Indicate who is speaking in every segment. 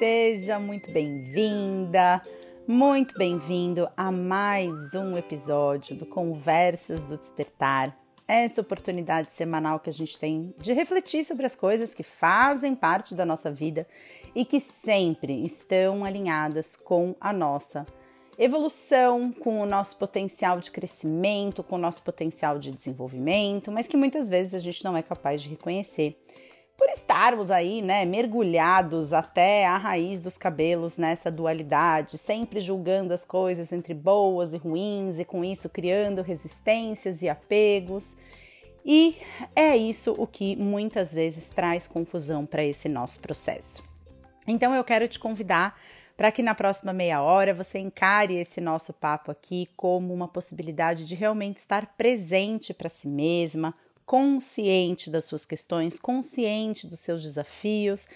Speaker 1: seja muito bem-vinda, muito bem-vindo a mais um episódio do Conversas do Despertar. Essa oportunidade semanal que a gente tem de refletir sobre as coisas que fazem parte da nossa vida e que sempre estão alinhadas com a nossa evolução, com o nosso potencial de crescimento, com o nosso potencial de desenvolvimento, mas que muitas vezes a gente não é capaz de reconhecer por estarmos aí, né, mergulhados até a raiz dos cabelos nessa dualidade, sempre julgando as coisas entre boas e ruins e com isso criando resistências e apegos. E é isso o que muitas vezes traz confusão para esse nosso processo. Então eu quero te convidar para que na próxima meia hora você encare esse nosso papo aqui como uma possibilidade de realmente estar presente para si mesma, consciente das suas questões, consciente dos seus desafios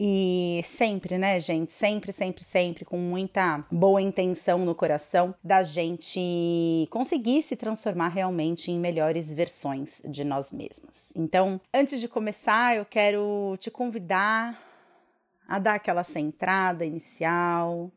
Speaker 1: e sempre, né, gente? Sempre, sempre, sempre com muita boa intenção no coração da gente conseguir se transformar realmente em melhores versões de nós mesmas. Então, antes de começar, eu quero te convidar a dar aquela centrada inicial.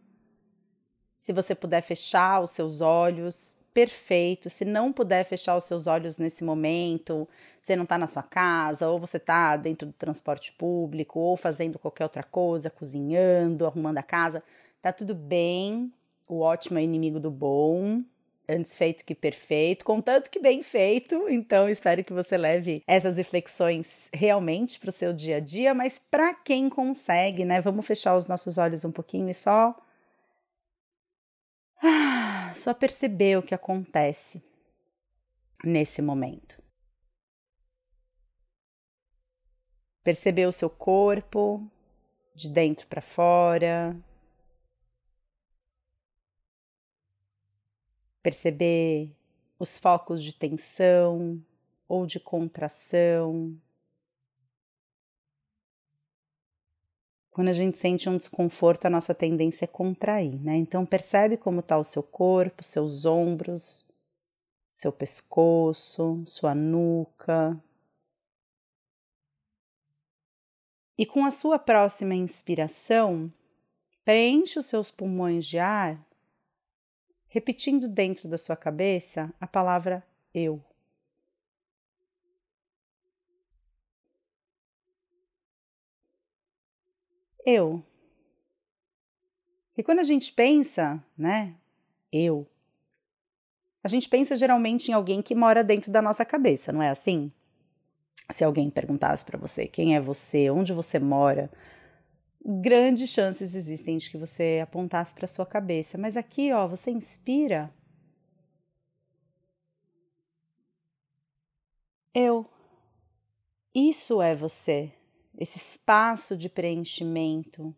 Speaker 1: Se você puder fechar os seus olhos, perfeito. Se não puder fechar os seus olhos nesse momento, você não está na sua casa, ou você está dentro do transporte público, ou fazendo qualquer outra coisa, cozinhando, arrumando a casa, tá tudo bem. O ótimo é inimigo do bom antes feito que perfeito, contanto que bem feito. Então, espero que você leve essas reflexões realmente para o seu dia a dia, mas para quem consegue, né? Vamos fechar os nossos olhos um pouquinho e só. Só perceber o que acontece nesse momento. Perceber o seu corpo de dentro para fora, perceber os focos de tensão ou de contração. Quando a gente sente um desconforto, a nossa tendência é contrair, né? Então percebe como está o seu corpo, seus ombros, seu pescoço, sua nuca. E com a sua próxima inspiração, preenche os seus pulmões de ar repetindo dentro da sua cabeça a palavra eu. Eu. E quando a gente pensa, né, eu, a gente pensa geralmente em alguém que mora dentro da nossa cabeça, não é assim? Se alguém perguntasse para você quem é você, onde você mora, grandes chances existem de que você apontasse para sua cabeça. Mas aqui, ó, você inspira. Eu. Isso é você. Esse espaço de preenchimento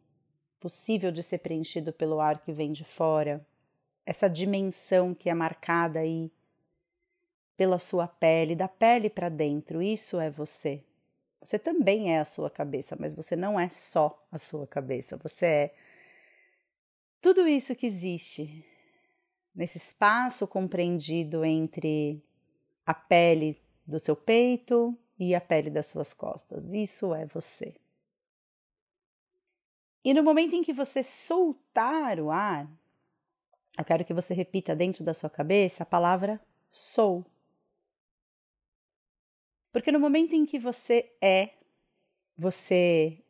Speaker 1: possível de ser preenchido pelo ar que vem de fora. Essa dimensão que é marcada aí pela sua pele, da pele para dentro. Isso é você. Você também é a sua cabeça, mas você não é só a sua cabeça. Você é tudo isso que existe nesse espaço compreendido entre a pele do seu peito e a pele das suas costas. Isso é você. E no momento em que você soltar o ar, eu quero que você repita dentro da sua cabeça a palavra sou. Porque no momento em que você é, você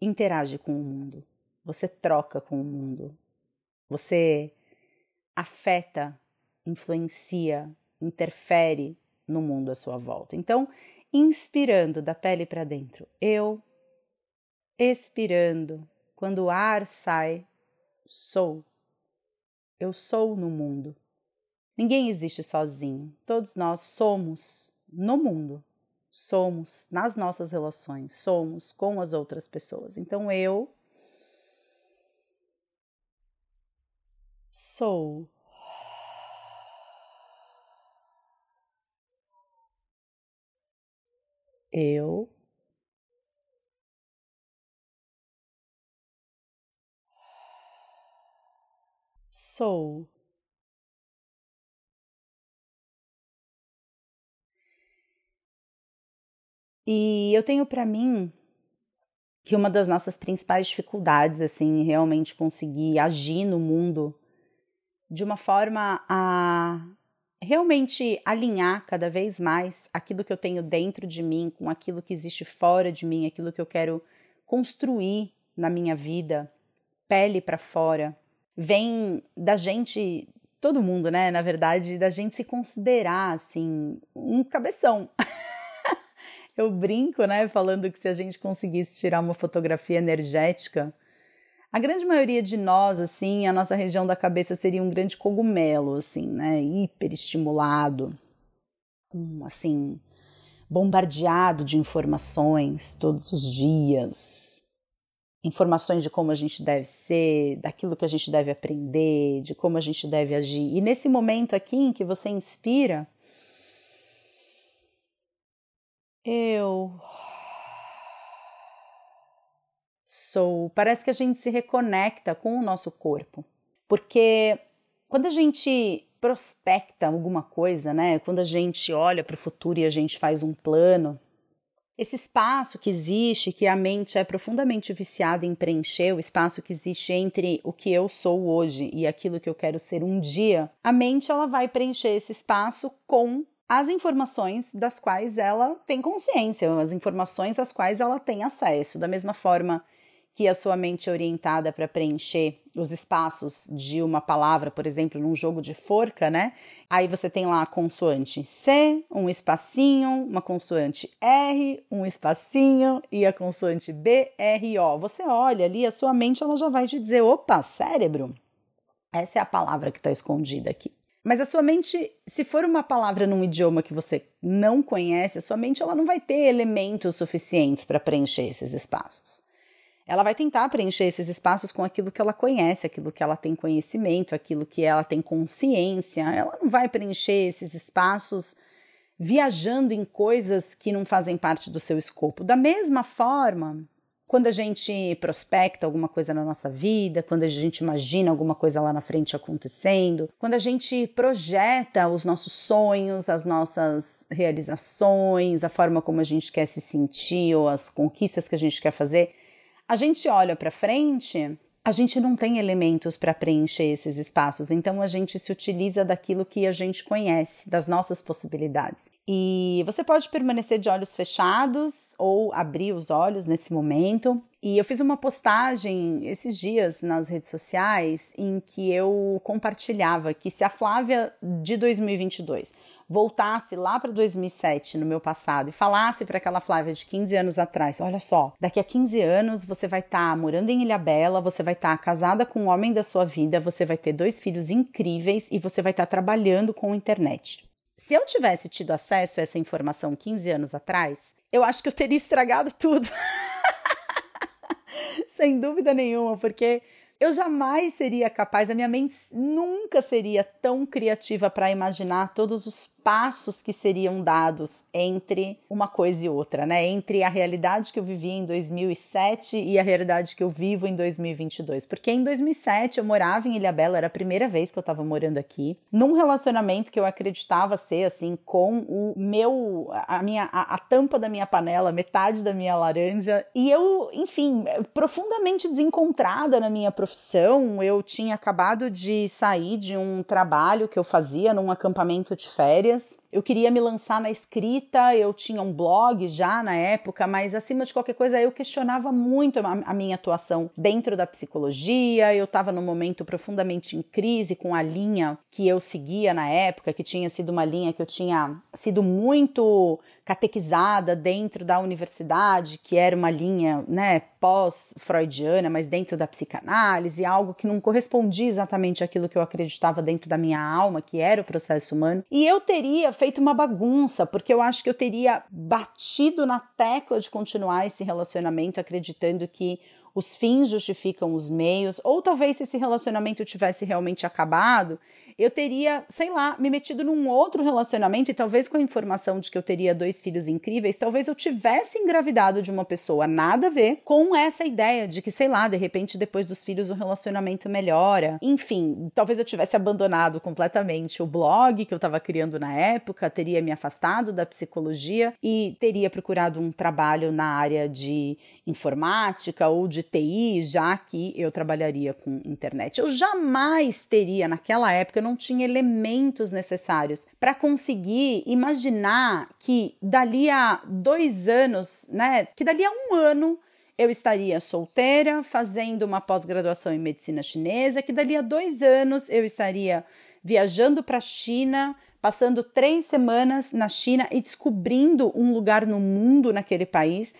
Speaker 1: interage com o mundo, você troca com o mundo, você afeta, influencia, interfere no mundo à sua volta. Então, inspirando da pele para dentro, eu, expirando, quando o ar sai, sou. Eu sou no mundo. Ninguém existe sozinho, todos nós somos no mundo somos nas nossas relações, somos com as outras pessoas. Então eu sou eu sou E eu tenho para mim que uma das nossas principais dificuldades, assim, realmente conseguir agir no mundo de uma forma a realmente alinhar cada vez mais aquilo que eu tenho dentro de mim com aquilo que existe fora de mim, aquilo que eu quero construir na minha vida, pele para fora, vem da gente, todo mundo, né, na verdade, da gente se considerar assim um cabeção. eu brinco, né, falando que se a gente conseguisse tirar uma fotografia energética, a grande maioria de nós, assim, a nossa região da cabeça seria um grande cogumelo, assim, né, hiperestimulado, assim, bombardeado de informações todos os dias, informações de como a gente deve ser, daquilo que a gente deve aprender, de como a gente deve agir. E nesse momento aqui em que você inspira, eu sou. Parece que a gente se reconecta com o nosso corpo. Porque quando a gente prospecta alguma coisa, né? Quando a gente olha para o futuro e a gente faz um plano, esse espaço que existe, que a mente é profundamente viciada em preencher, o espaço que existe entre o que eu sou hoje e aquilo que eu quero ser um dia, a mente ela vai preencher esse espaço com as informações das quais ela tem consciência, as informações às quais ela tem acesso. Da mesma forma que a sua mente é orientada para preencher os espaços de uma palavra, por exemplo, num jogo de forca, né? Aí você tem lá a consoante C, um espacinho, uma consoante R, um espacinho e a consoante B, R, O. Você olha ali, a sua mente ela já vai te dizer: opa, cérebro. Essa é a palavra que está escondida aqui. Mas a sua mente, se for uma palavra num idioma que você não conhece, a sua mente ela não vai ter elementos suficientes para preencher esses espaços. Ela vai tentar preencher esses espaços com aquilo que ela conhece, aquilo que ela tem conhecimento, aquilo que ela tem consciência. Ela não vai preencher esses espaços viajando em coisas que não fazem parte do seu escopo. Da mesma forma, quando a gente prospecta alguma coisa na nossa vida, quando a gente imagina alguma coisa lá na frente acontecendo, quando a gente projeta os nossos sonhos, as nossas realizações, a forma como a gente quer se sentir ou as conquistas que a gente quer fazer, a gente olha para frente a gente não tem elementos para preencher esses espaços, então a gente se utiliza daquilo que a gente conhece, das nossas possibilidades. E você pode permanecer de olhos fechados ou abrir os olhos nesse momento. E eu fiz uma postagem esses dias nas redes sociais em que eu compartilhava que se a Flávia de 2022 voltasse lá para 2007, no meu passado, e falasse para aquela Flávia de 15 anos atrás: olha só, daqui a 15 anos você vai estar tá morando em Ilha Bela, você vai estar tá casada com o homem da sua vida, você vai ter dois filhos incríveis e você vai estar tá trabalhando com internet. Se eu tivesse tido acesso a essa informação 15 anos atrás, eu acho que eu teria estragado tudo. Sem dúvida nenhuma, porque eu jamais seria capaz, a minha mente nunca seria tão criativa para imaginar todos os passos que seriam dados entre uma coisa e outra, né? Entre a realidade que eu vivia em 2007 e a realidade que eu vivo em 2022. Porque em 2007 eu morava em Ilhabela, era a primeira vez que eu estava morando aqui, num relacionamento que eu acreditava ser assim com o meu a minha a, a tampa da minha panela, metade da minha laranja, e eu, enfim, profundamente desencontrada na minha profissão. Eu tinha acabado de sair de um trabalho que eu fazia num acampamento de férias Gracias. Eu queria me lançar na escrita, eu tinha um blog já na época, mas acima de qualquer coisa eu questionava muito a, minha atuação dentro da psicologia. Eu estava num momento profundamente em crise com a linha que eu seguia na época, que tinha sido uma linha que eu tinha sido muito catequizada dentro da universidade, que era uma linha, né, pós-freudiana, mas dentro da psicanálise, algo que não correspondia exatamente àquilo que eu acreditava dentro da minha alma, que era o processo humano. E eu teria feito uma bagunça, porque eu acho que eu teria batido na tecla de continuar esse relacionamento acreditando que os fins justificam os meios, ou talvez se esse relacionamento tivesse realmente acabado, eu teria, sei lá, me metido num outro relacionamento e talvez com a informação de que eu teria dois filhos incríveis, talvez eu tivesse engravidado de uma pessoa nada a ver com essa ideia de que, sei lá, de repente depois dos filhos o relacionamento melhora. Enfim, talvez eu tivesse abandonado completamente o blog que eu estava criando na época, teria me afastado da psicologia e teria procurado um trabalho na área de informática ou de TI, já que eu trabalharia com internet. Eu jamais teria, naquela época, não tinha elementos necessários para conseguir imaginar que dali a dois anos, né, que dali a um ano eu estaria solteira, fazendo uma pós-graduação em medicina chinesa, que dali a dois anos eu estaria viajando para a China, passando três semanas na China e descobrindo um lugar no mundo naquele país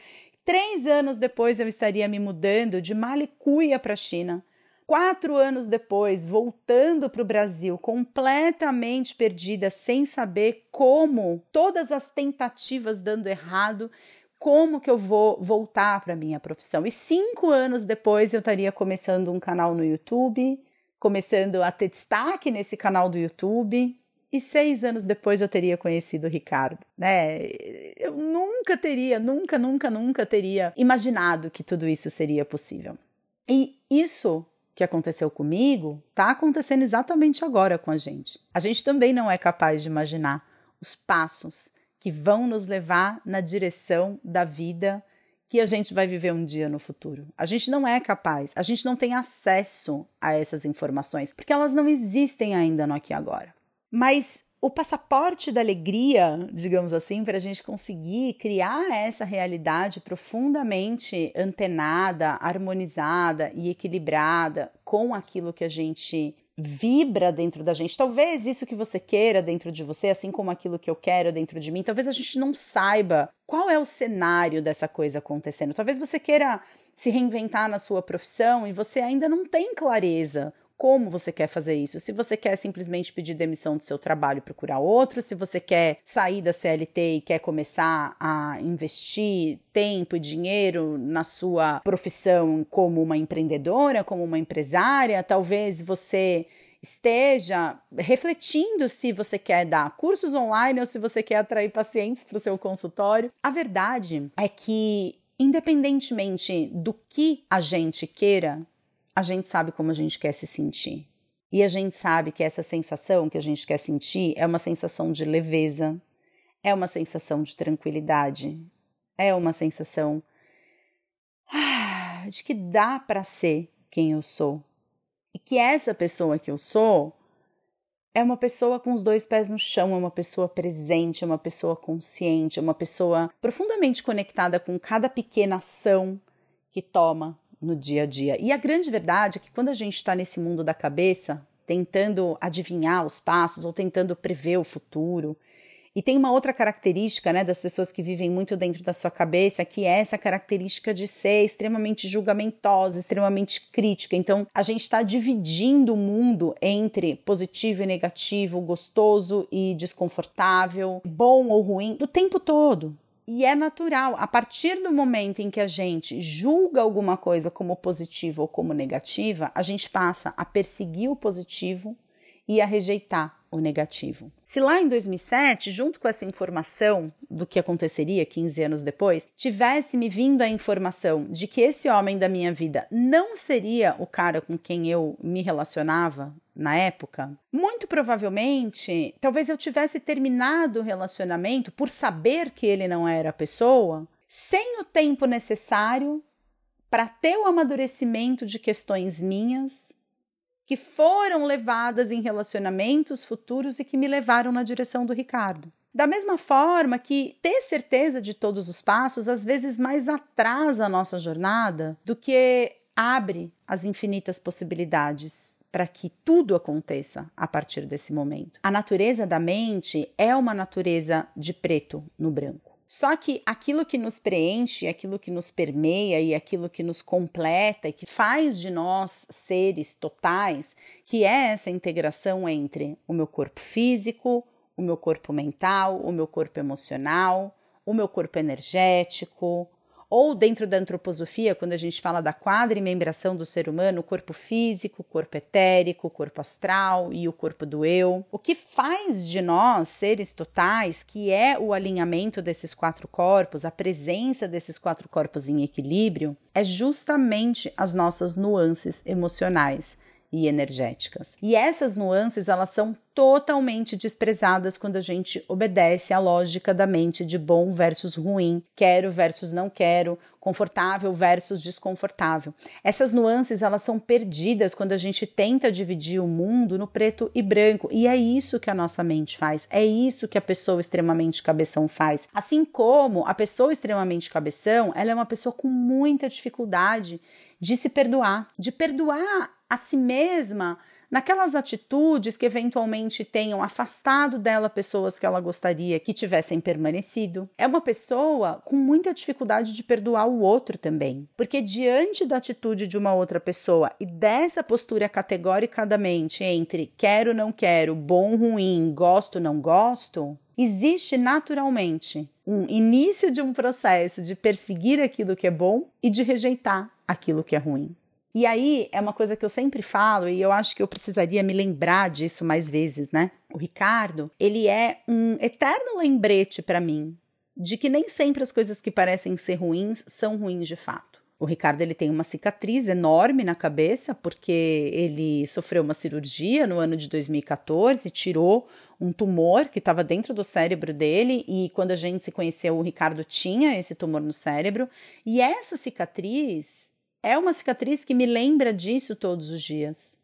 Speaker 1: Três anos depois eu estaria me mudando de Malicuia para a China. Quatro anos depois, voltando para o Brasil, completamente perdida, sem saber como, todas as tentativas dando errado, como que eu vou voltar para minha profissão. E cinco anos depois eu estaria começando um canal no YouTube, começando a ter destaque nesse canal do YouTube, e seis anos depois eu teria conhecido o Ricardo, né? Eu nunca teria, nunca, nunca, nunca teria imaginado que tudo isso seria possível. E isso que aconteceu comigo está acontecendo exatamente agora com a gente. A gente também não é capaz de imaginar os passos que vão nos levar na direção da vida que a gente vai viver um dia no futuro. A gente não é capaz, a gente não tem acesso a essas informações, porque elas não existem ainda no aqui e agora. Mas o passaporte da alegria, digamos assim, para a gente conseguir criar essa realidade profundamente antenada, harmonizada e equilibrada com aquilo que a gente vibra dentro da gente. Talvez isso que você queira dentro de você, assim como aquilo que eu quero dentro de mim, talvez a gente não saiba qual é o cenário dessa coisa acontecendo. Talvez você queira se reinventar na sua profissão e você ainda não tem clareza como você quer fazer isso. Se você quer simplesmente pedir demissão do seu trabalho e procurar outro, se você quer sair da CLT e quer começar a investir tempo e dinheiro na sua profissão como uma empreendedora, como uma empresária, talvez você esteja refletindo se você quer dar cursos online ou se você quer atrair pacientes para o seu consultório. A verdade é que, independentemente do que a gente queira, a gente sabe como a gente quer se sentir. E a gente sabe que essa sensação que a gente quer sentir é uma sensação de leveza, é uma sensação de tranquilidade, é uma sensação ah, de que dá para ser quem eu sou. E que essa pessoa que eu sou é uma pessoa com os dois pés no chão, é uma pessoa presente, é uma pessoa consciente, é uma pessoa profundamente conectada com cada pequena ação que toma no dia a dia. E a grande verdade é que quando a gente está nesse mundo da cabeça, tentando adivinhar os passos ou tentando prever o futuro, e tem uma outra característica né, das pessoas que vivem muito dentro da sua cabeça, que é essa característica de ser extremamente julgamentosa, extremamente crítica. Então, a gente está dividindo o mundo entre positivo e negativo, gostoso e desconfortável, bom ou ruim, o tempo todo. E é natural, a partir do momento em que a gente julga alguma coisa como positiva ou como negativa, a gente passa a perseguir o positivo e a rejeitar o negativo. Se lá em 2007, junto com essa informação do que aconteceria 15 anos depois, tivesse me vindo a informação de que esse homem da minha vida não seria o cara com quem eu me relacionava na época, muito provavelmente, talvez eu tivesse terminado o relacionamento por saber que ele não era a pessoa, sem o tempo necessário para ter o amadurecimento de questões minhas que foram levadas em relacionamentos futuros e que me levaram na direção do Ricardo. Da mesma forma que ter certeza de todos os passos às vezes mais atrasa a nossa jornada do que abre as infinitas possibilidades para que tudo aconteça a partir desse momento. A natureza da mente é uma natureza de preto no branco. Só que aquilo que nos preenche, aquilo que nos permeia e aquilo que nos completa e que faz de nós seres totais, que é essa integração entre o meu corpo físico, o meu corpo mental, o meu corpo emocional, o meu corpo energético, Ou dentro da antroposofia, quando a gente fala da quadrimembração do ser humano, o corpo físico, o corpo etérico, o corpo astral e o corpo do eu. O que faz de nós seres totais, que é o alinhamento desses quatro corpos, a presença desses quatro corpos em equilíbrio, é justamente as nossas nuances emocionais e energéticas. E essas nuances, elas são totalmente desprezadas quando a gente obedece à lógica da mente de bom versus ruim, quero versus não quero, confortável versus desconfortável. Essas nuances elas são perdidas quando a gente tenta dividir o mundo no preto e branco, e é isso que a nossa mente faz. É isso que a pessoa extremamente cabeção faz. Assim como a pessoa extremamente cabeção, ela é uma pessoa com muita dificuldade de se perdoar, de perdoar a si mesma naquelas atitudes que eventualmente tenham afastado dela pessoas que ela gostaria que tivessem permanecido. É uma pessoa com muita dificuldade de perdoar o outro também, porque diante da atitude de uma outra pessoa e dessa postura categórica da mente entre quero, não quero, bom, ruim, gosto, não gosto, existe naturalmente um início de um processo de perseguir aquilo que é bom e de rejeitar aquilo que é ruim. E aí é uma coisa que eu sempre falo e eu acho que eu precisaria me lembrar disso mais vezes, né? O Ricardo, ele é um eterno lembrete para mim de que nem sempre as coisas que parecem ser ruins são ruins de fato. O Ricardo ele tem uma cicatriz enorme na cabeça porque ele sofreu uma cirurgia no ano de 2014, tirou um tumor que estava dentro do cérebro dele e quando a gente se conheceu o Ricardo tinha esse tumor no cérebro e essa cicatriz é uma cicatriz que me lembra disso todos os dias.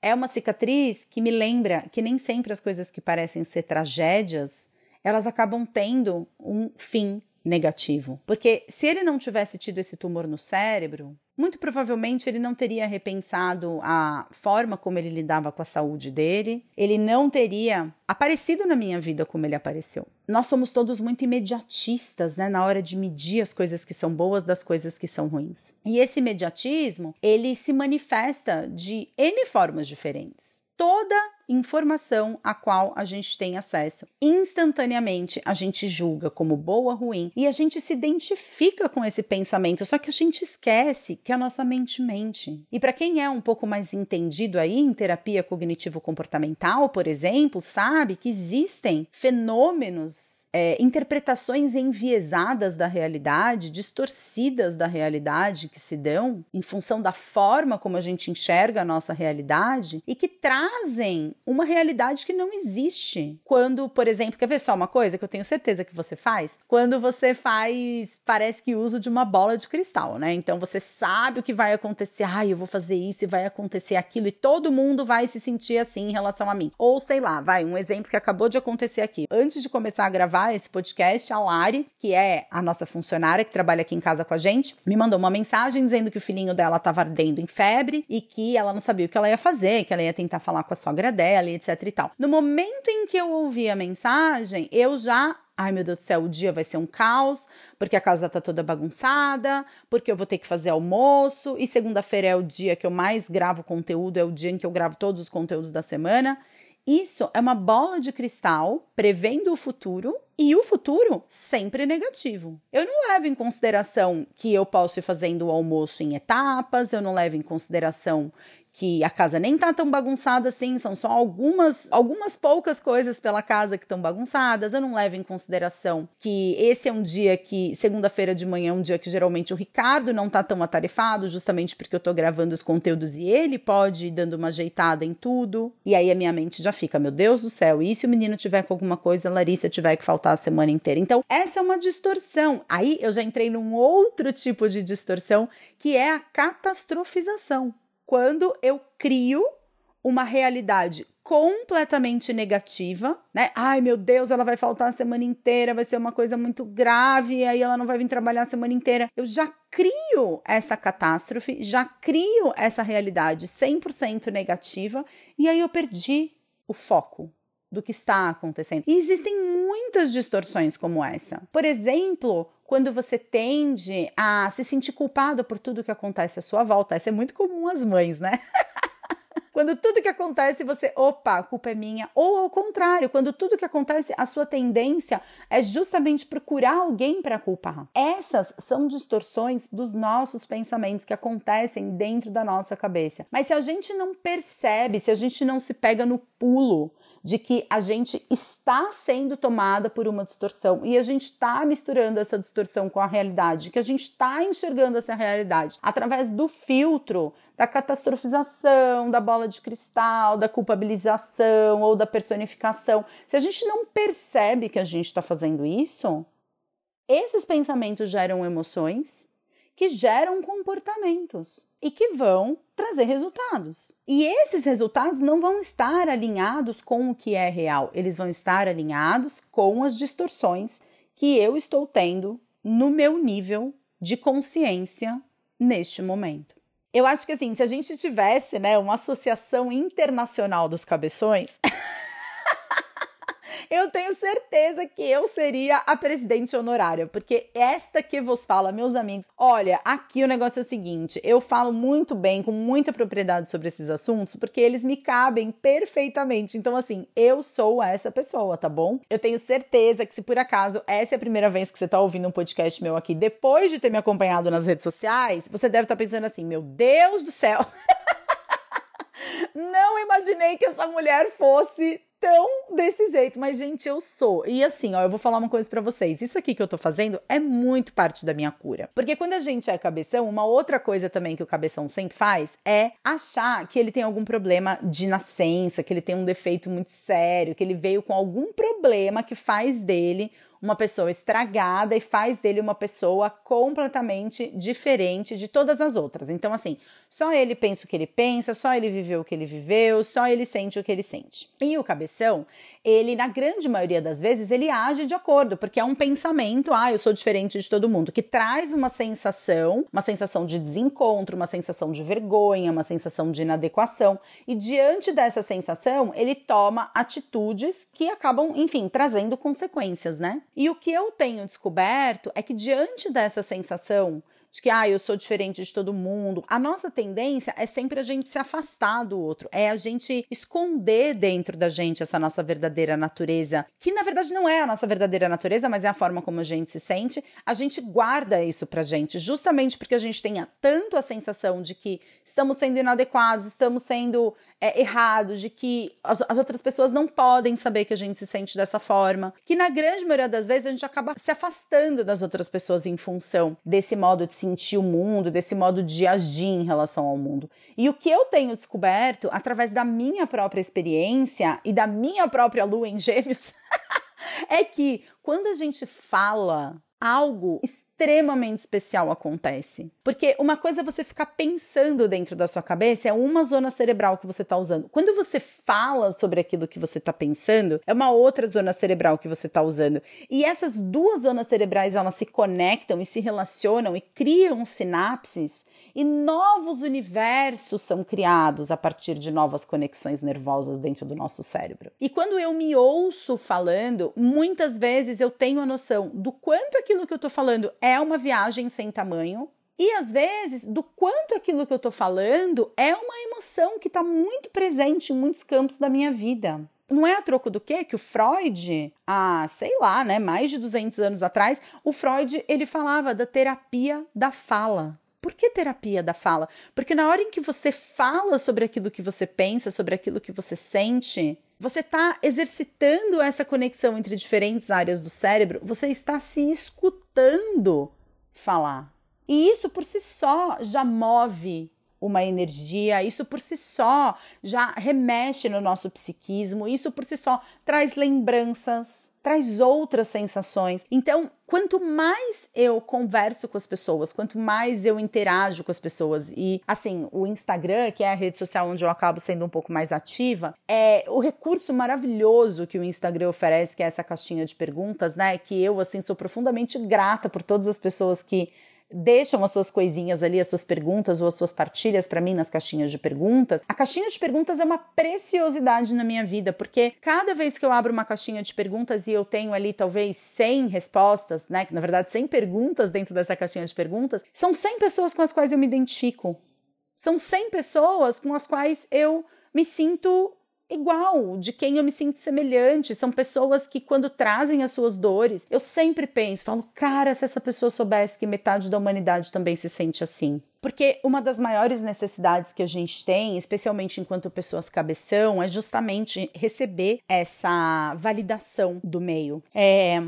Speaker 1: É uma cicatriz que me lembra que nem sempre as coisas que parecem ser tragédias, elas acabam tendo um fim negativo. Porque se ele não tivesse tido esse tumor no cérebro, muito provavelmente ele não teria repensado a forma como ele lidava com a saúde dele, ele não teria aparecido na minha vida como ele apareceu. Nós somos todos muito imediatistas, né, na hora de medir as coisas que são boas das coisas que são ruins. E esse imediatismo, ele se manifesta de N formas diferentes. Toda informação a qual a gente tem acesso. Instantaneamente a gente julga como boa ou ruim e a gente se identifica com esse pensamento, só que a gente esquece que a nossa mente mente. E para quem é um pouco mais entendido aí em terapia cognitivo-comportamental, por exemplo, sabe que existem fenômenos é, interpretações enviesadas da realidade, distorcidas da realidade que se dão em função da forma como a gente enxerga a nossa realidade e que trazem uma realidade que não existe. Quando, por exemplo, quer ver só uma coisa que eu tenho certeza que você faz? Quando você faz, parece que uso de uma bola de cristal, né? Então você sabe o que vai acontecer, ai, eu vou fazer isso e vai acontecer aquilo e todo mundo vai se sentir assim em relação a mim. Ou sei lá, vai, um exemplo que acabou de acontecer aqui. Antes de começar a gravar esse podcast, a Lari, que é a nossa funcionária que trabalha aqui em casa com a gente, me mandou uma mensagem dizendo que o filhinho dela estava ardendo em febre e que ela não sabia o que ela ia fazer, que ela ia tentar falar com a sogra dela e etc e tal. No momento em que eu ouvi a mensagem, eu já Ai meu Deus do céu, o dia vai ser um caos, porque a casa tá toda bagunçada, porque eu vou ter que fazer almoço, e segunda-feira é o dia que eu mais gravo conteúdo, é o dia em que eu gravo todos os conteúdos da semana. Isso é uma bola de cristal prevendo o futuro e o futuro sempre negativo. Eu não levo em consideração que eu posso ir fazendo o almoço em etapas, eu não levo em consideração que a casa nem tá tão bagunçada assim, são só algumas, algumas poucas coisas pela casa que estão bagunçadas. Eu não levo em consideração que esse é um dia que, segunda-feira de manhã, é um dia que geralmente o Ricardo não tá tão atarefado, justamente porque eu tô gravando os conteúdos e ele pode ir dando uma ajeitada em tudo. E aí a minha mente já fica, meu Deus do céu, e se o menino tiver com alguma coisa, a Larissa tiver que faltar a semana inteira? Então, essa é uma distorção. Aí eu já entrei num outro tipo de distorção, que é a catastrofização quando eu crio uma realidade completamente negativa, né? Ai, meu Deus, ela vai faltar a semana inteira, vai ser uma coisa muito grave, aí ela não vai vir trabalhar a semana inteira. Eu já crio essa catástrofe, já crio essa realidade 100% negativa, e aí eu perdi o foco do que está acontecendo. E existem muitas distorções como essa. Por exemplo, quando você tende a se sentir culpado por tudo que acontece à sua volta. Isso é muito comum às mães, né? Quando tudo que acontece você, opa, a culpa é minha. Ou ao contrário, quando tudo que acontece, a sua tendência é justamente procurar alguém para culpar. Essas são distorções dos nossos pensamentos que acontecem dentro da nossa cabeça. Mas se a gente não percebe, se a gente não se pega no pulo, de que a gente está sendo tomada por uma distorção e a gente está misturando essa distorção com a realidade, que a gente está enxergando essa realidade através do filtro da catastrofização, da bola de cristal, da culpabilização ou da personificação. Se a gente não percebe que a gente está fazendo isso, esses pensamentos geram emoções que geram comportamentos e que vão trazer resultados. E esses resultados não vão estar alinhados com o que é real, eles vão estar alinhados com as distorções que eu estou tendo no meu nível de consciência neste momento. Eu acho que assim, se a gente tivesse, né, uma associação internacional dos cabeções, eu tenho certeza que eu seria a presidente honorária, porque esta que vos fala, meus amigos, olha, aqui o negócio é o seguinte, eu falo muito bem, com muita propriedade sobre esses assuntos, porque eles me cabem perfeitamente. Então, assim, eu sou essa pessoa, tá bom? Eu tenho certeza que se por acaso essa é a primeira vez que você tá ouvindo um podcast meu aqui, depois de ter me acompanhado nas redes sociais, você deve estar tá pensando assim, meu Deus do céu. Não imaginei que essa mulher fosse tão desse jeito, mas gente, eu sou. E assim, ó, eu vou falar uma coisa para vocês. Isso aqui que eu tô fazendo é muito parte da minha cura. Porque quando a gente é cabeção, uma outra coisa também que o cabeção sempre faz é achar que ele tem algum problema de nascença, que ele tem um defeito muito sério, que ele veio com algum problema que faz dele uma pessoa estragada e faz dele uma pessoa completamente diferente de todas as outras. Então, assim, só ele pensa o que ele pensa, só ele viveu o que ele viveu, só ele sente o que ele sente. E o cabeção, ele, na grande maioria das vezes, ele age de acordo, porque é um pensamento, ah, eu sou diferente de todo mundo, que traz uma sensação, uma sensação de desencontro, uma sensação de vergonha, uma sensação de inadequação. E diante dessa sensação, ele toma atitudes que acabam, enfim, trazendo consequências, né? E o que eu tenho descoberto é que diante dessa sensação de que ah, eu sou diferente de todo mundo. A nossa tendência é sempre a gente se afastar do outro, é a gente esconder dentro da gente essa nossa verdadeira natureza, que na verdade não é a nossa verdadeira natureza, mas é a forma como a gente se sente. A gente guarda isso pra gente, justamente porque a gente tenha tanto a sensação de que estamos sendo inadequados, estamos sendo é, errados, de que as, as, outras pessoas não podem saber que a gente se sente dessa forma, que na grande maioria das vezes a gente acaba se afastando das outras pessoas em função desse modo de sentir o mundo, desse modo de agir em relação ao mundo. E o que eu tenho descoberto através da minha própria experiência e da minha própria lua em gêmeos é que quando a gente fala algo extremamente especial acontece. Porque uma coisa é você ficar pensando dentro da sua cabeça, é uma zona cerebral que você está usando. Quando você fala sobre aquilo que você está pensando, é uma outra zona cerebral que você está usando. E essas duas zonas cerebrais, elas se conectam e se relacionam e criam sinapses e novos universos são criados a partir de novas conexões nervosas dentro do nosso cérebro. E quando eu me ouço falando, muitas vezes eu tenho a noção do quanto aquilo que eu estou falando é uma viagem sem tamanho, e às vezes, do quanto aquilo que eu estou falando é uma emoção que está muito presente em muitos campos da minha vida. Não é a troco do quê? Que o Freud, há, sei lá, né, mais de 200 anos atrás, o Freud, ele falava da terapia da fala. Por que terapia da fala? Porque na hora em que você fala sobre aquilo que você pensa, sobre aquilo que você sente, você está exercitando essa conexão entre diferentes áreas do cérebro, você está se escutando falar. E isso por si só já move uma energia, isso por si só já remexe no nosso psiquismo, isso por si só traz lembranças, traz outras sensações. Então, quanto mais eu converso com as pessoas, quanto mais eu interajo com as pessoas e assim, o Instagram, que é a rede social onde eu acabo sendo um pouco mais ativa, é o recurso maravilhoso que o Instagram oferece, que é essa caixinha de perguntas, né? Que eu assim sou profundamente grata por todas as pessoas que deixam as suas coisinhas ali, as suas perguntas ou as suas partilhas para mim nas caixinhas de perguntas. A caixinha de perguntas é uma preciosidade na minha vida, porque cada vez que eu abro uma caixinha de perguntas e eu tenho ali talvez 100 respostas, né, na verdade 100 perguntas dentro dessa caixinha de perguntas, são 100 pessoas com as quais eu me identifico. São 100 pessoas com as quais eu me sinto igual, de quem eu me sinto semelhante. São pessoas que, quando trazem as suas dores, eu sempre penso, falo, cara, se essa pessoa soubesse que metade da humanidade também se sente assim. Porque uma das maiores necessidades que a gente tem, especialmente enquanto pessoas cabeção, é justamente receber essa validação do meio. É,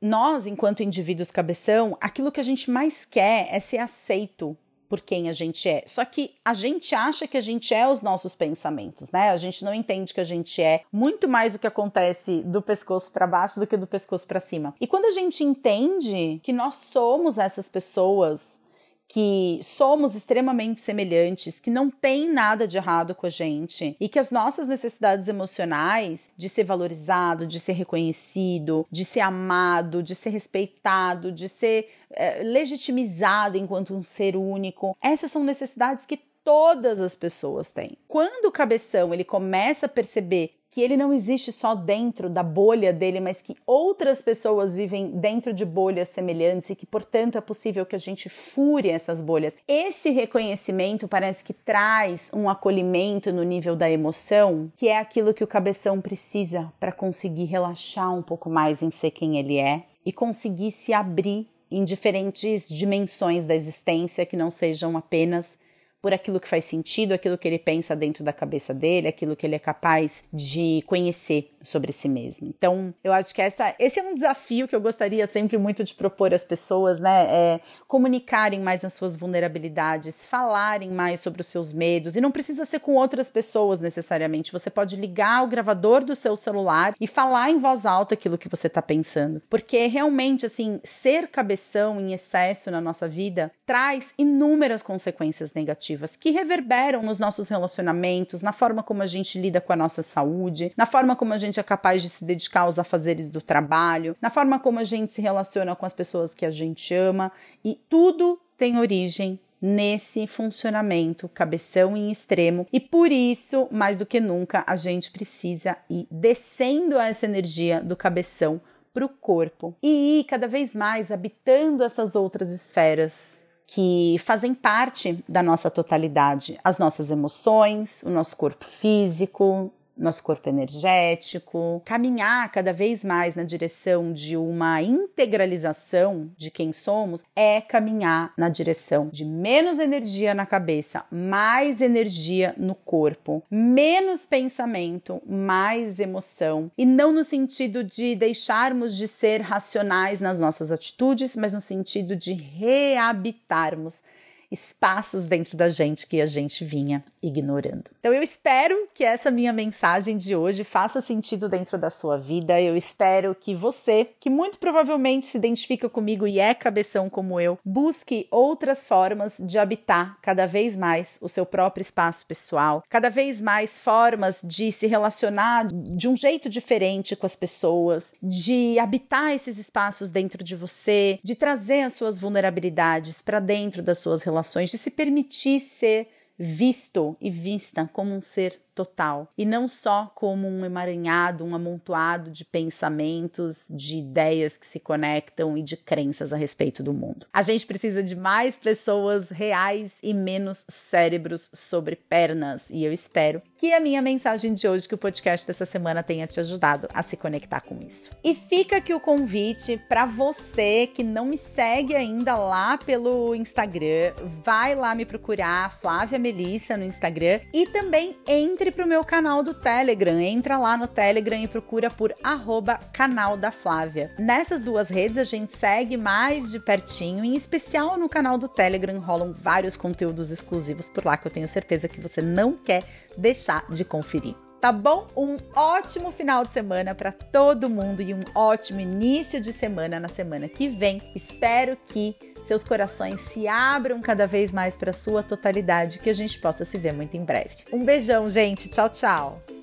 Speaker 1: nós, enquanto indivíduos cabeção, aquilo que a gente mais quer é ser aceito por quem a gente é. Só que a gente acha que a gente é os nossos pensamentos, né? A gente não entende que a gente é muito mais o que acontece do pescoço para baixo do que do pescoço para cima. E quando a gente entende que nós somos essas pessoas que somos extremamente semelhantes, que não tem nada de errado com a gente e que as nossas necessidades emocionais de ser valorizado, de ser reconhecido, de ser amado, de ser respeitado, de ser é, legitimizado enquanto um ser único, essas são necessidades que todas as pessoas têm. Quando o cabeção ele começa a perceber que ele não existe só dentro da bolha dele, mas que outras pessoas vivem dentro de bolhas semelhantes e que, portanto, é possível que a gente fure essas bolhas. Esse reconhecimento parece que traz um acolhimento no nível da emoção, que é aquilo que o cabeção precisa para conseguir relaxar um pouco mais em ser quem ele é e conseguir se abrir em diferentes dimensões da existência que não sejam apenas por aquilo que faz sentido, aquilo que ele pensa dentro da cabeça dele, aquilo que ele é capaz de conhecer sobre si mesmo. Então, eu acho que essa, esse é um desafio que eu gostaria sempre muito de propor às pessoas, né? É comunicarem mais as suas vulnerabilidades, falarem mais sobre os seus medos, e não precisa ser com outras pessoas necessariamente. Você pode ligar o gravador do seu celular e falar em voz alta aquilo que você está pensando. Porque realmente, assim, ser cabeção em excesso na nossa vida traz inúmeras consequências negativas que reverberam nos nossos relacionamentos, na forma como a gente lida com a nossa saúde, na forma como a gente é capaz de se dedicar aos afazeres do trabalho, na forma como a gente se relaciona com as pessoas que a gente ama. E tudo tem origem nesse funcionamento cabeção em extremo. E por isso, mais do que nunca, a gente precisa ir descendo essa energia do cabeção para o corpo e ir cada vez mais habitando essas outras esferas que fazem parte da nossa totalidade, as nossas emoções, o nosso corpo físico, nosso corpo energético, caminhar cada vez mais na direção de uma integralização de quem somos, é caminhar na direção de menos energia na cabeça, mais energia no corpo, menos pensamento, mais emoção, e não no sentido de deixarmos de ser racionais nas nossas atitudes, mas no sentido de reabitarmos espaços dentro da gente que a gente vinha ignorando. Então eu espero que essa minha mensagem de hoje faça sentido dentro da sua vida. Eu espero que você, que muito provavelmente se identifica comigo e é cabeção como eu, busque outras formas de habitar cada vez mais o seu próprio espaço pessoal, cada vez mais formas de se relacionar de um jeito diferente com as pessoas, de habitar esses espaços dentro de você, de trazer as suas vulnerabilidades para dentro das suas relações relações, de se permitir ser visto e vista como um ser total e não só como um emaranhado, um amontoado de pensamentos, de ideias que se conectam e de crenças a respeito do mundo. A gente precisa de mais pessoas reais e menos cérebros sobre pernas e eu espero que a minha mensagem de hoje, que o podcast dessa semana tenha te ajudado a se conectar com isso. E fica aqui o convite para você que não me segue ainda lá pelo Instagram, vai lá me procurar, Flávia Melissa no Instagram e também entre entre para o meu canal do Telegram. Entra lá no Telegram e procura por arroba canal da Flávia. Nessas duas redes a gente segue mais de pertinho, em especial no canal do Telegram rolam vários conteúdos exclusivos por lá que eu tenho certeza que você não quer deixar de conferir tá bom? Um ótimo final de semana para todo mundo e um ótimo início de semana na semana que vem. Espero que seus corações se abram cada vez mais para sua totalidade, que a gente possa se ver muito em breve. Um beijão, gente. Tchau, tchau.